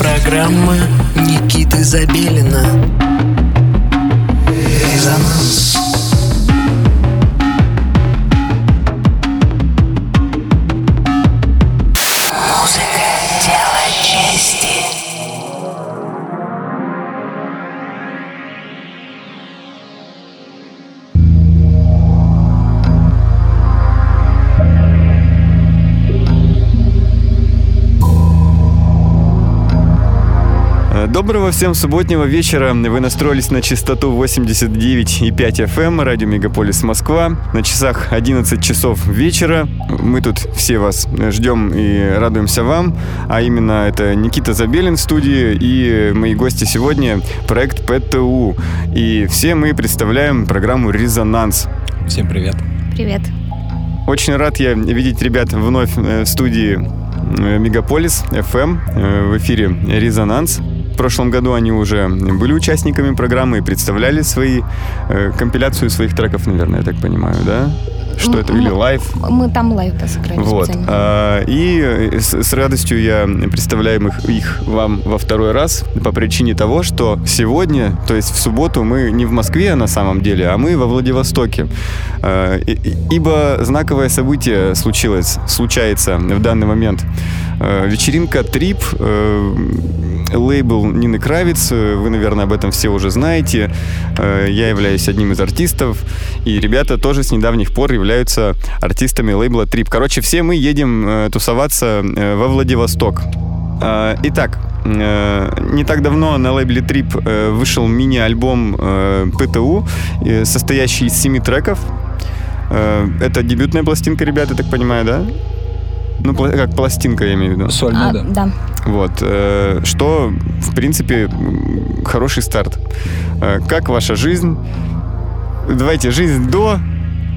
программа Никиты Забелина. Резонанс Доброго всем субботнего вечера. Вы настроились на частоту 89,5 FM, эм, радио Мегаполис Москва. На часах 11 часов вечера. Мы тут все вас ждем и радуемся вам. А именно это Никита Забелин в студии и мои гости сегодня проект ПТУ. И все мы представляем программу «Резонанс». Всем привет. Привет. Очень рад я видеть ребят вновь э, в студии э, Мегаполис FM эм, э, в эфире «Резонанс» прошлом году они уже были участниками программы и представляли свои э, компиляцию своих треков, наверное, я так понимаю, да? Что это? Или live? Мы там live да, сыграли Вот. А, и с, с радостью я представляю их, их вам во второй раз по причине того, что сегодня, то есть в субботу, мы не в Москве на самом деле, а мы во Владивостоке. А, и, ибо знаковое событие случилось, случается в данный момент. А, вечеринка Трип, а, лейбл Нины Кравиц, вы, наверное, об этом все уже знаете. Я являюсь одним из артистов, и ребята тоже с недавних пор являются являются артистами лейбла Трип. Короче, все мы едем э, тусоваться э, во Владивосток. Э, итак, э, не так давно на лейбле Трип э, вышел мини-альбом э, ПТУ, э, состоящий из семи треков. Э, это дебютная пластинка, ребята, я так понимаю, да? Ну, как пластинка, я имею в виду. Сольная, а, да. да. Вот. Э, что, в принципе, хороший старт. Э, как ваша жизнь? Давайте, жизнь до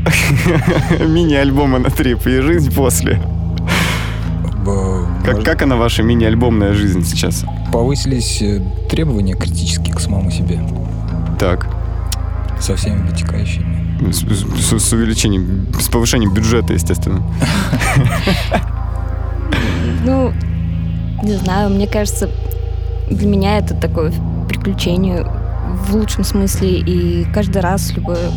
мини-альбома на трип и жизнь после. Как, как она ваша мини-альбомная жизнь сейчас? Повысились э, требования критические к самому себе. Так. Со всеми вытекающими. С, с, с увеличением, с повышением бюджета, естественно. Ну, не знаю, мне кажется, для меня это такое приключение в лучшем смысле, и каждый раз любое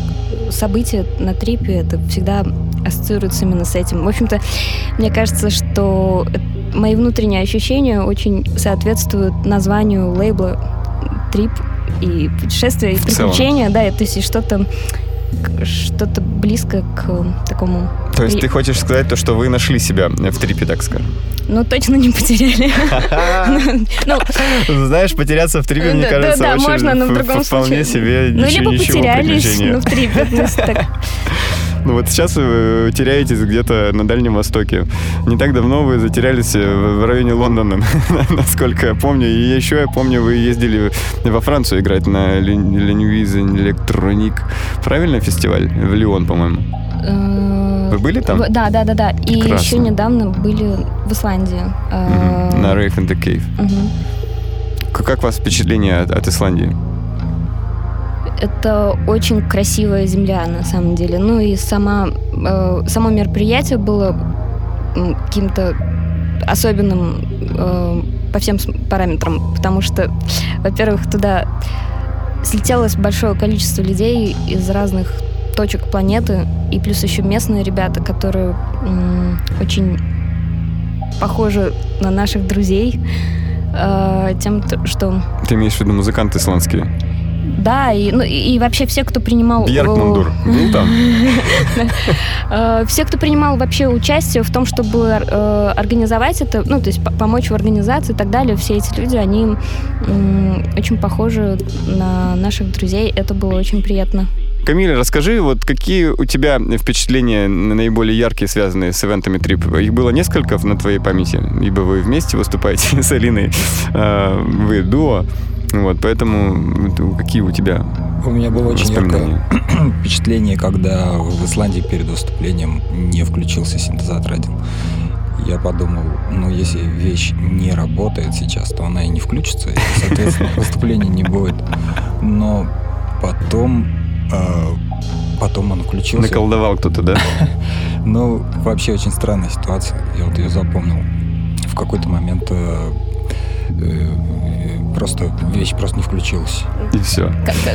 событие на трипе, это всегда ассоциируется именно с этим. В общем-то, мне кажется, что мои внутренние ощущения очень соответствуют названию лейбла «Трип» и путешествия, и приключения, да, то есть что-то что-то близко к такому... То есть ты хочешь сказать то, что вы нашли себя в трипе, так скажем? Ну, точно не потеряли. Ну, Знаешь, потеряться в трипе, мне кажется, Да, можно, но в другом случае. Вполне себе Ну, либо потерялись, ну, в трипе. Ну вот сейчас вы теряетесь где-то на Дальнем Востоке. Не так давно вы затерялись в районе Лондона, насколько я помню. И еще я помню, вы ездили во Францию играть на Ленюиз Electronic. Правильно фестиваль? В Лион, по-моему. Вы были там? Да, да, да, да. И еще недавно были в Исландии. Э, на Rave in the Cave. Как у вас впечатление от Исландии? Это очень красивая земля, на самом деле. Ну и сама, э, само мероприятие было каким-то особенным э, по всем параметрам, потому что, во-первых, туда слетелось большое количество людей из разных точек планеты, и плюс еще местные ребята, которые м, очень похожи на наших друзей, э, тем, что... Ты имеешь в виду музыканты исландские? Да, и, ну, и вообще все, кто принимал... Бьяркмандур был там? Э, все, кто принимал вообще участие в том, чтобы э, организовать это, ну, то есть помочь в организации и так далее, все эти люди, они очень похожи на наших друзей. Это было очень приятно. Камиль, расскажи, вот какие у тебя впечатления наиболее яркие, связанные с ивентами Трип? Их было несколько на твоей памяти, ибо вы вместе выступаете с Алиной, э, вы дуо. Вот, поэтому какие у тебя У меня было очень яркое впечатление, когда в Исландии перед выступлением не включился синтезатор один. Я подумал, ну, если вещь не работает сейчас, то она и не включится, и, соответственно, выступления не будет. Но потом э, потом он включился. Наколдовал кто-то, да? ну, вообще очень странная ситуация. Я вот ее запомнил. В какой-то момент э, просто вещь просто не включилась. И все.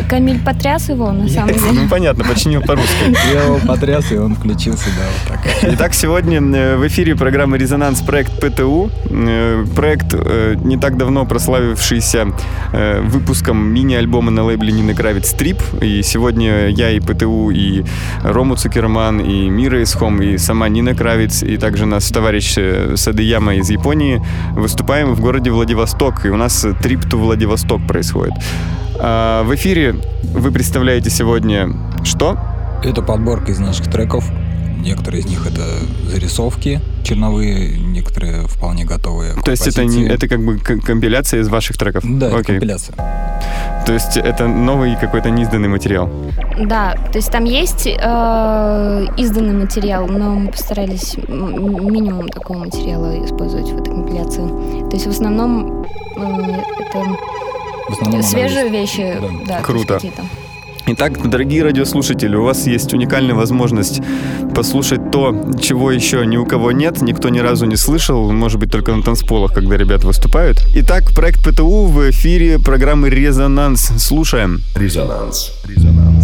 Камиль потряс его, на самом деле. Ну, понятно, починил по-русски. Я его потряс, и он включился, да, вот так. Итак, сегодня э, в эфире программы «Резонанс» проект ПТУ. Э, проект, э, не так давно прославившийся выпуском мини-альбома на лейбле Нины Кравец «Трип». И сегодня я и ПТУ, и Рому Цукерман, и Мира Исхом, и сама Нина Кравец, и также наш товарищ Садыяма из Японии выступаем в городе Владивосток. И у нас «Трип to Владивосток» происходит. А в эфире вы представляете сегодня что? Это подборка из наших треков. Некоторые из них это зарисовки черновые, некоторые вполне готовые. То есть это, не, это как бы компиляция из ваших треков? Да, это компиляция. То есть это новый какой-то неизданный материал? Да, то есть там есть э, изданный материал, но мы постарались минимум такого материала использовать в этой компиляции. То есть в основном э, это в основном свежие вещи. Да, да Круто. Итак, дорогие радиослушатели, у вас есть уникальная возможность послушать то, чего еще ни у кого нет, никто ни разу не слышал, может быть, только на танцполах, когда ребята выступают. Итак, проект ПТУ в эфире программы «Резонанс». Слушаем. Резонанс. Резонанс.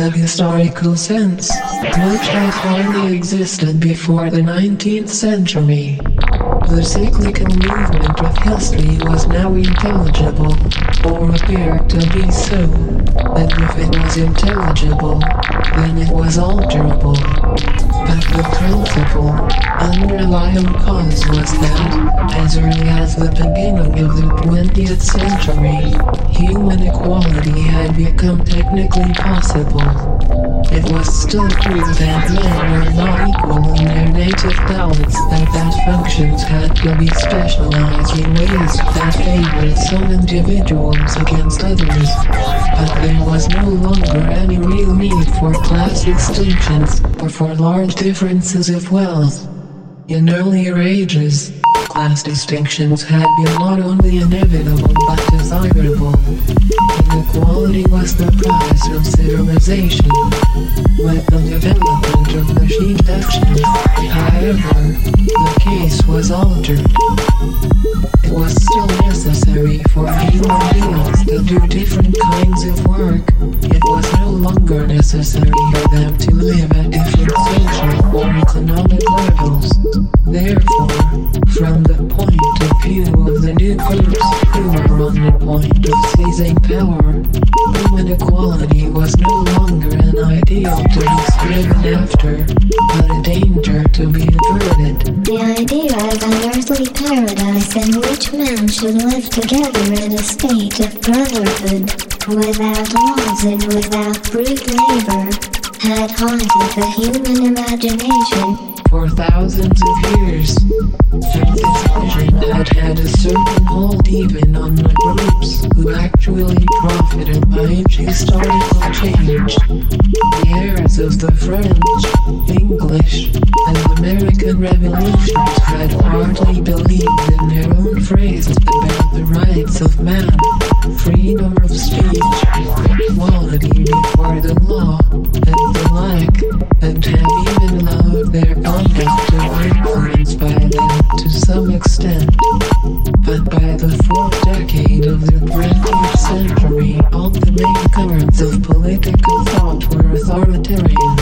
The historical sense, which had hardly existed before the 19th century. The cyclical movement of history was now intelligible, or appeared to be so, and if it was intelligible, then it was alterable. But the principal, underlying cause was that, as early as the beginning of the 20th century, human equality had become technically possible. It was still true that men were not equal in their native talents and that functions had to be specialized in ways that favored some individuals against others. But there was no longer any real need for class distinctions or for large differences of wealth. In earlier ages, class distinctions had been not only inevitable but desirable. Inequality was the price of civilization. With the development of machine action, however, the case was altered. It was still necessary for human beings to do different kinds of work. It was no longer necessary for them to live at social or economic levels. Therefore, from the point of view of the new groups who were on the point of seizing power. Equality was no longer an ideal to be striven after, but a danger to be averted. The idea of an earthly paradise in which men should live together in a state of brotherhood, without laws and without brute labor, had haunted the human imagination for thousands of years. And this had had a certain hold even on the groups who actually profited by historical change. The heirs of the French, English, and American revolutions had hardly believed in their own phrases about the rights of man, freedom of speech, equality before the law, and the like, and have even allowed their conduct to be influenced by them to some extent. But by the fourth decade of the 20th century, all the main currents of political thought were authoritarian.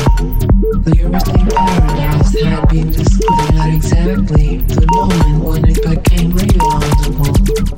The Eurasian paradise had been destroyed at exactly the moment when it became real on the world.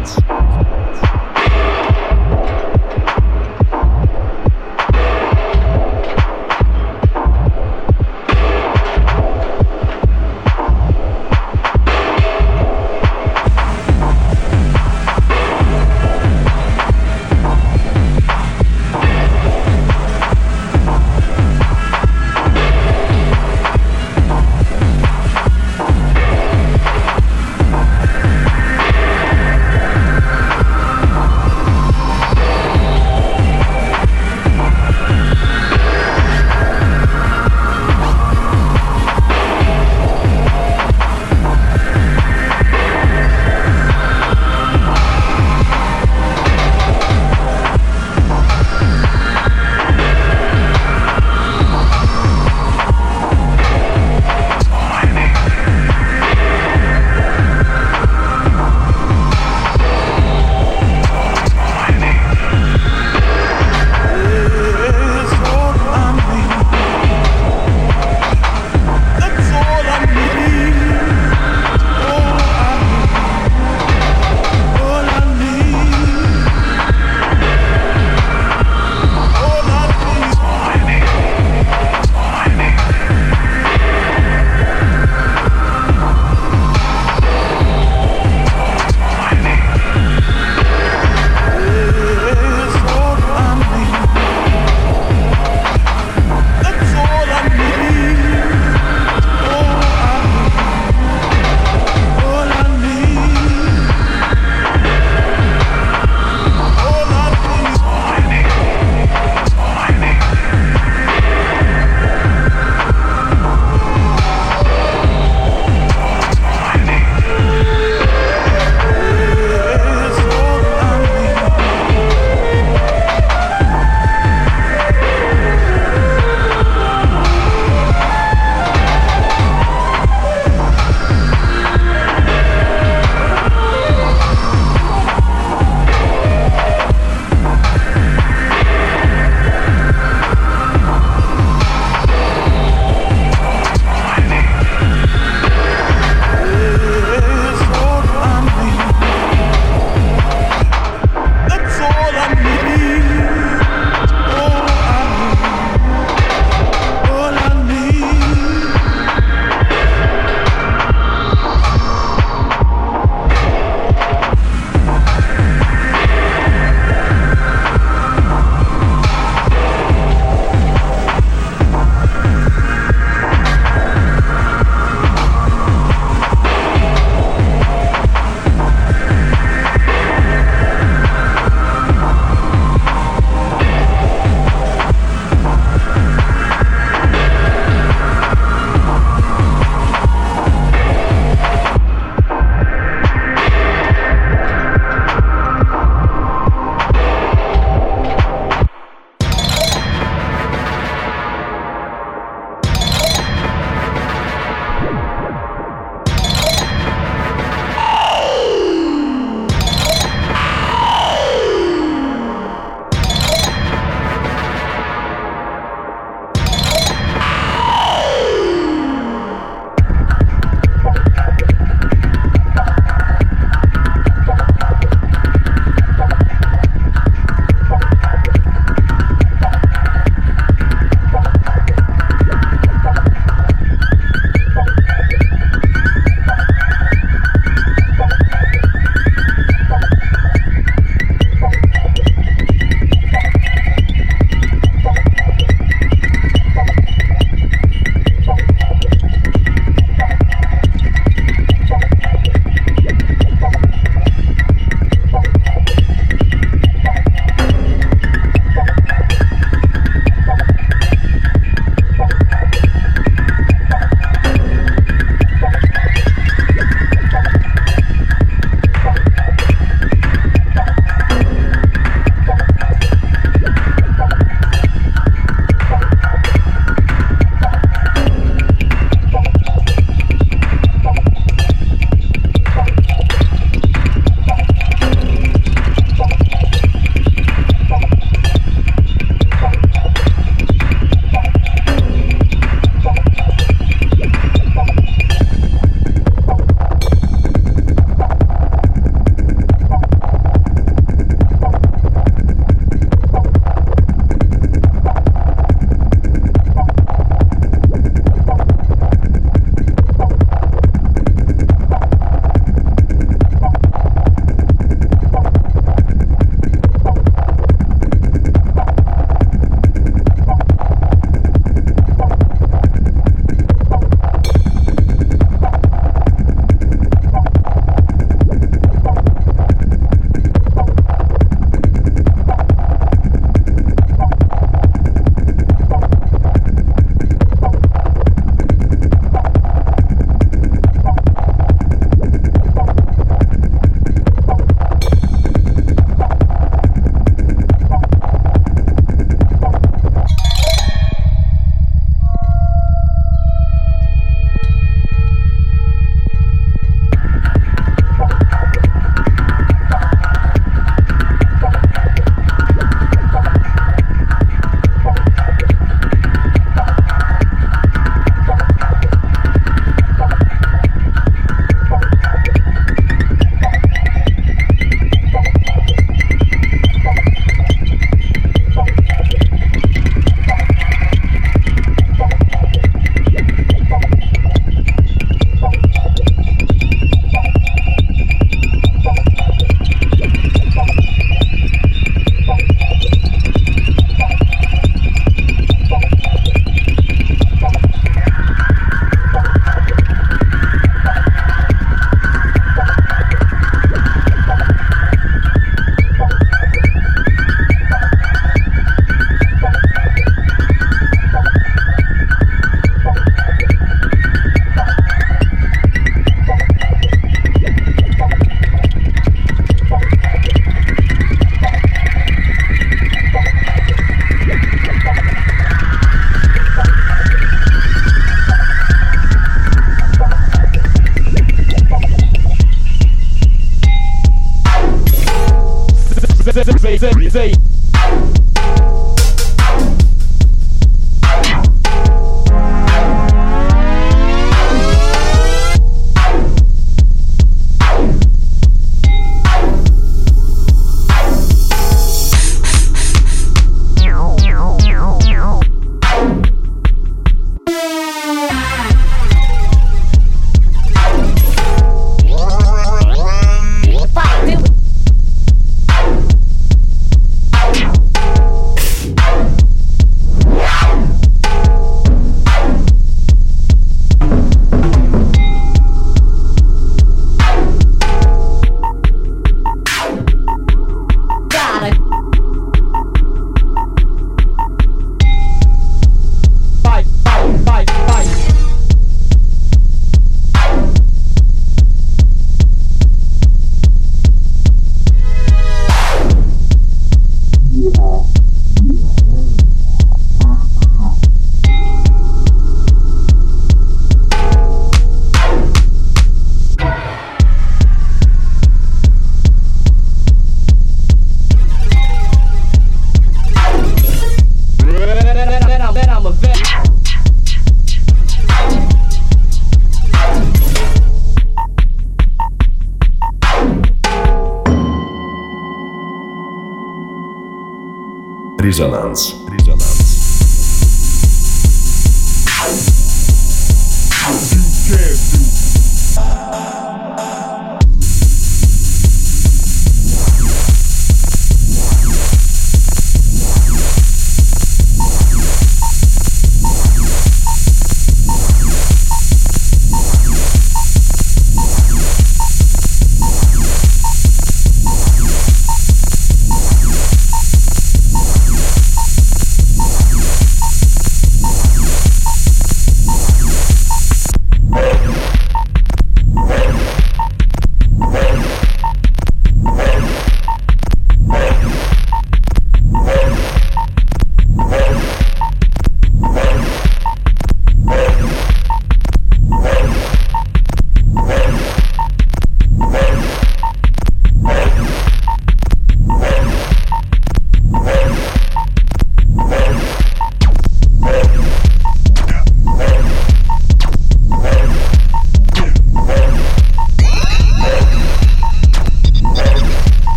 Резонанс. Резонанс.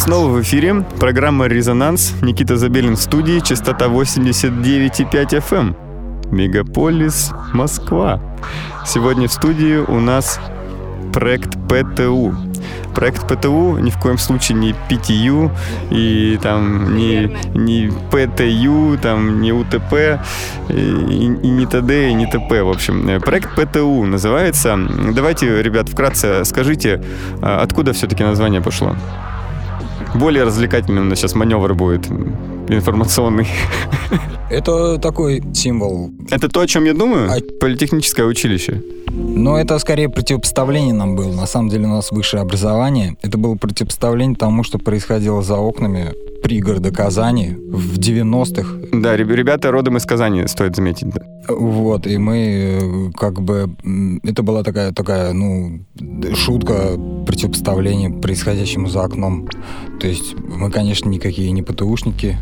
Снова в эфире. Программа «Резонанс». Никита Забелин в студии. Частота 89,5 FM. Эм. Мегаполис, Москва. Сегодня в студии у нас проект ПТУ. Проект ПТУ ни в коем случае не ПТЮ и там не, не ПТЮ, там не УТП и, и не ТД, и не ТП. В общем, проект ПТУ называется. Давайте, ребят, вкратце скажите, а откуда все-таки название пошло? Более развлекательным у нас сейчас маневр будет информационный. Это такой символ. Это то, о чем я думаю? А... Политехническое училище. Но это скорее противопоставление нам было. На самом деле у нас высшее образование. Это было противопоставление тому, что происходило за окнами пригорода Казани в 90-х. Да, ребята родом из Казани, стоит заметить. Да. Вот, и мы э, как бы... Это была такая, такая, ну, шутка противопоставления происходящему за окном. То есть мы, конечно, никакие не ПТУшники,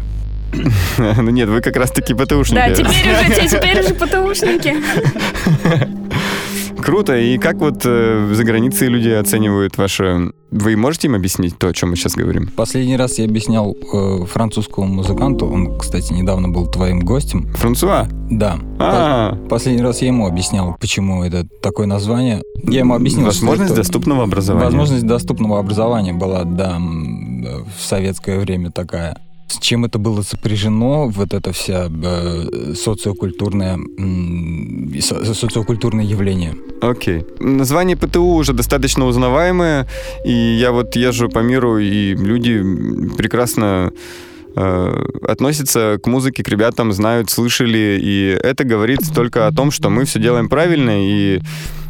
ну нет, вы как раз таки ПТУшники. Да, теперь уже, теперь уже ПТУшники. Круто. И как вот э, за границей люди оценивают ваше... Вы можете им объяснить то, о чем мы сейчас говорим? Последний раз я объяснял э, французскому музыканту, он, кстати, недавно был твоим гостем. Франсуа? Да. А-а-а. Последний раз я ему объяснял, почему это такое название. Я ему объяснил, Возможность это... доступного образования. Возможность доступного образования была, да, в советское время такая с чем это было сопряжено, вот эта вся э, социокультурная, э, социокультурное явление. Окей. Okay. Название ПТУ уже достаточно узнаваемое, и я вот езжу по миру, и люди прекрасно э, относятся к музыке, к ребятам, знают, слышали, и это говорит только о том, что мы все делаем правильно, и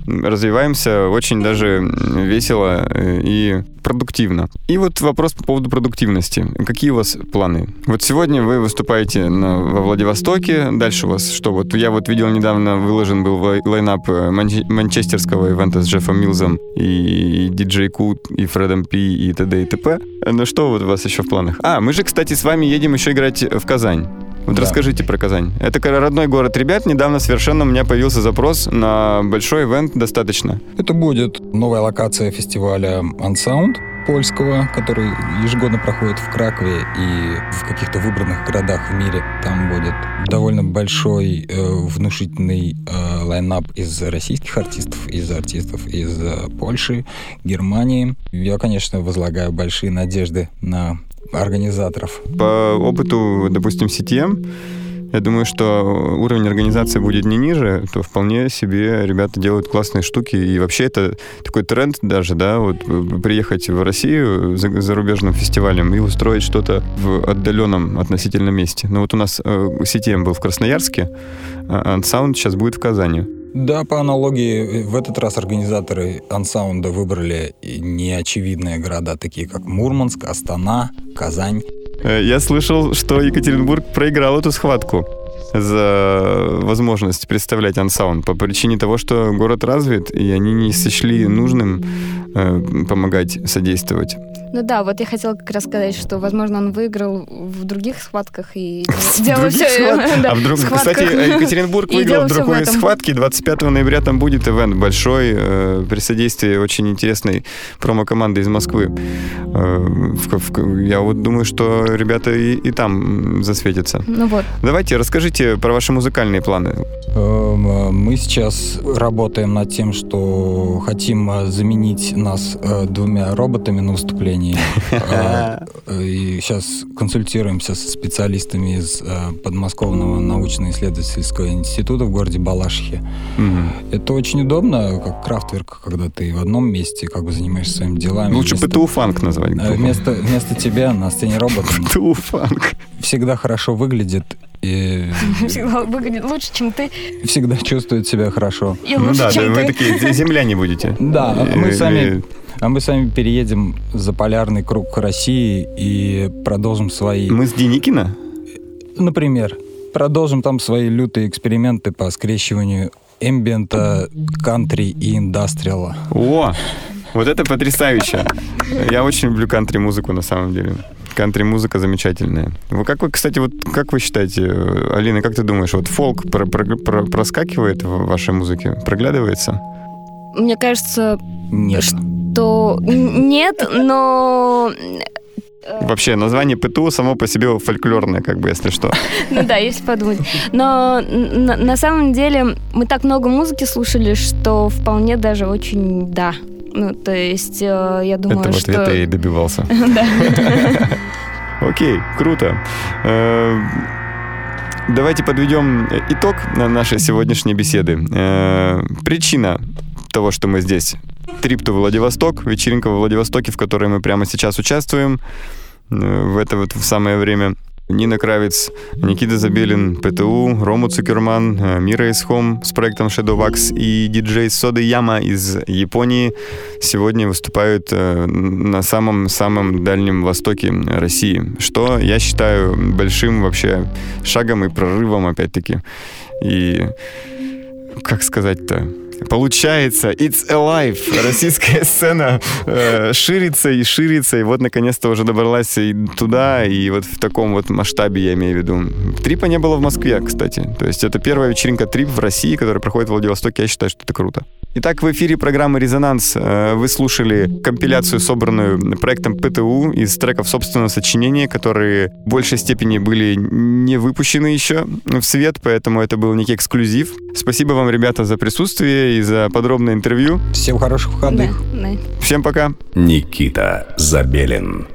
развиваемся очень даже весело э, и продуктивно. И вот вопрос по поводу продуктивности. Какие у вас планы? Вот сегодня вы выступаете на, во Владивостоке, дальше у вас что? Вот я вот видел недавно выложен был лайнап э, манчестерского ивента с Джеффом Милзом и диджей Кут, и Фредом Пи, и т.д. и т.п. Ну что вот у вас еще в планах? А, мы же, кстати, с вами едем еще играть в Казань. Вот да. расскажите про Казань. Это родной город ребят. Недавно совершенно у меня появился запрос на большой ивент достаточно. Это будет новая локация фестиваля Unsound польского, который ежегодно проходит в Кракове и в каких-то выбранных городах в мире. Там будет довольно большой, э, внушительный э, лайнап из российских артистов, из артистов из э, Польши, Германии. Я, конечно, возлагаю большие надежды на организаторов? По опыту, допустим, CTM, я думаю, что уровень организации будет не ниже, то вполне себе ребята делают классные штуки. И вообще это такой тренд даже, да, вот приехать в Россию за зарубежным фестивалем и устроить что-то в отдаленном относительно месте. Ну вот у нас э, CTM был в Красноярске, а Unsound сейчас будет в Казани. Да, по аналогии, в этот раз организаторы ансаунда выбрали неочевидные города, такие как Мурманск, Астана, Казань. Э, я слышал, что Екатеринбург проиграл эту схватку за возможность представлять ансаунд по причине того, что город развит, и они не сочли нужным э, помогать, содействовать. Ну да, вот я хотела как раз сказать, что, возможно, он выиграл в других схватках и делал все... А вдруг, кстати, Екатеринбург выиграл в другой схватке. 25 ноября там будет ивент большой э, при содействии очень интересной промо-команды из Москвы. Э, я вот думаю, что ребята и там засветятся. Ну вот. Давайте, расскажите про ваши музыкальные планы. Эм, мы сейчас работаем над тем, что хотим заменить нас э, двумя роботами на выступлении и сейчас консультируемся со специалистами из э, подмосковного научно-исследовательского института в городе Балашихе. Это очень удобно, как крафтверк, когда ты в одном месте как бы занимаешься своими делами. Лучше ПТУ-фанк назвать. Э, вместо, вместо тебя на сцене робот. ПТУ-фанк. Всегда хорошо выглядит и всегда выглядит лучше, чем ты. Всегда чувствует себя хорошо. И ну лучше, да, чем да, ты. вы такие земляне будете. Да, мы сами а мы сами переедем за полярный круг России и продолжим свои... Мы с Деникина? Например. Продолжим там свои лютые эксперименты по скрещиванию эмбиента, кантри и индастриала. О, вот это потрясающе. Я очень люблю кантри-музыку на самом деле. Кантри-музыка замечательная. Вы как вы, кстати, вот как вы считаете, Алина, как ты думаешь, вот фолк про про про проскакивает в вашей музыке, проглядывается? Мне кажется, Нет что нет, но Вообще, название ПТУ само по себе фольклорное, как бы, если что. Ну да, если подумать. Но на, на самом деле мы так много музыки слушали, что вполне даже очень да. Ну, то есть, э, я думаю, Этого что... ответа я и добивался. Да. Окей, круто. Э, Давайте подведем итог на нашей сегодняшней беседы. Э, Причина того, что мы здесь. Трип to Владивосток, вечеринка во Владивостоке, в которой мы прямо сейчас участвуем э, в это вот в самое время. Нина Кравец, Никита Забелин, ПТУ, Рому Цукерман, э, Мира Исхом с проектом Shadowbox и диджей Сода Яма из Японии сегодня выступают э, на самом-самом дальнем востоке России, что я считаю большим вообще шагом и прорывом, опять-таки. И как сказать-то? Получается, it's alive. Российская сцена э, ширится и ширится, и вот наконец-то уже добралась и туда, и вот в таком вот масштабе, я имею в виду. Трипа не было в Москве, кстати. То есть это первая вечеринка Трип в России, которая проходит в Владивостоке. Я считаю, что это круто. Итак, в эфире программы «Резонанс» э, вы слушали компиляцию, собранную проектом ПТУ из треков собственного сочинения, которые в большей степени были не выпущены еще в свет, поэтому это был некий эксклюзив. Спасибо вам, ребята, за присутствие и за подробное интервью. Всем хороших выходных. Да, да. Всем пока. Никита Забелин.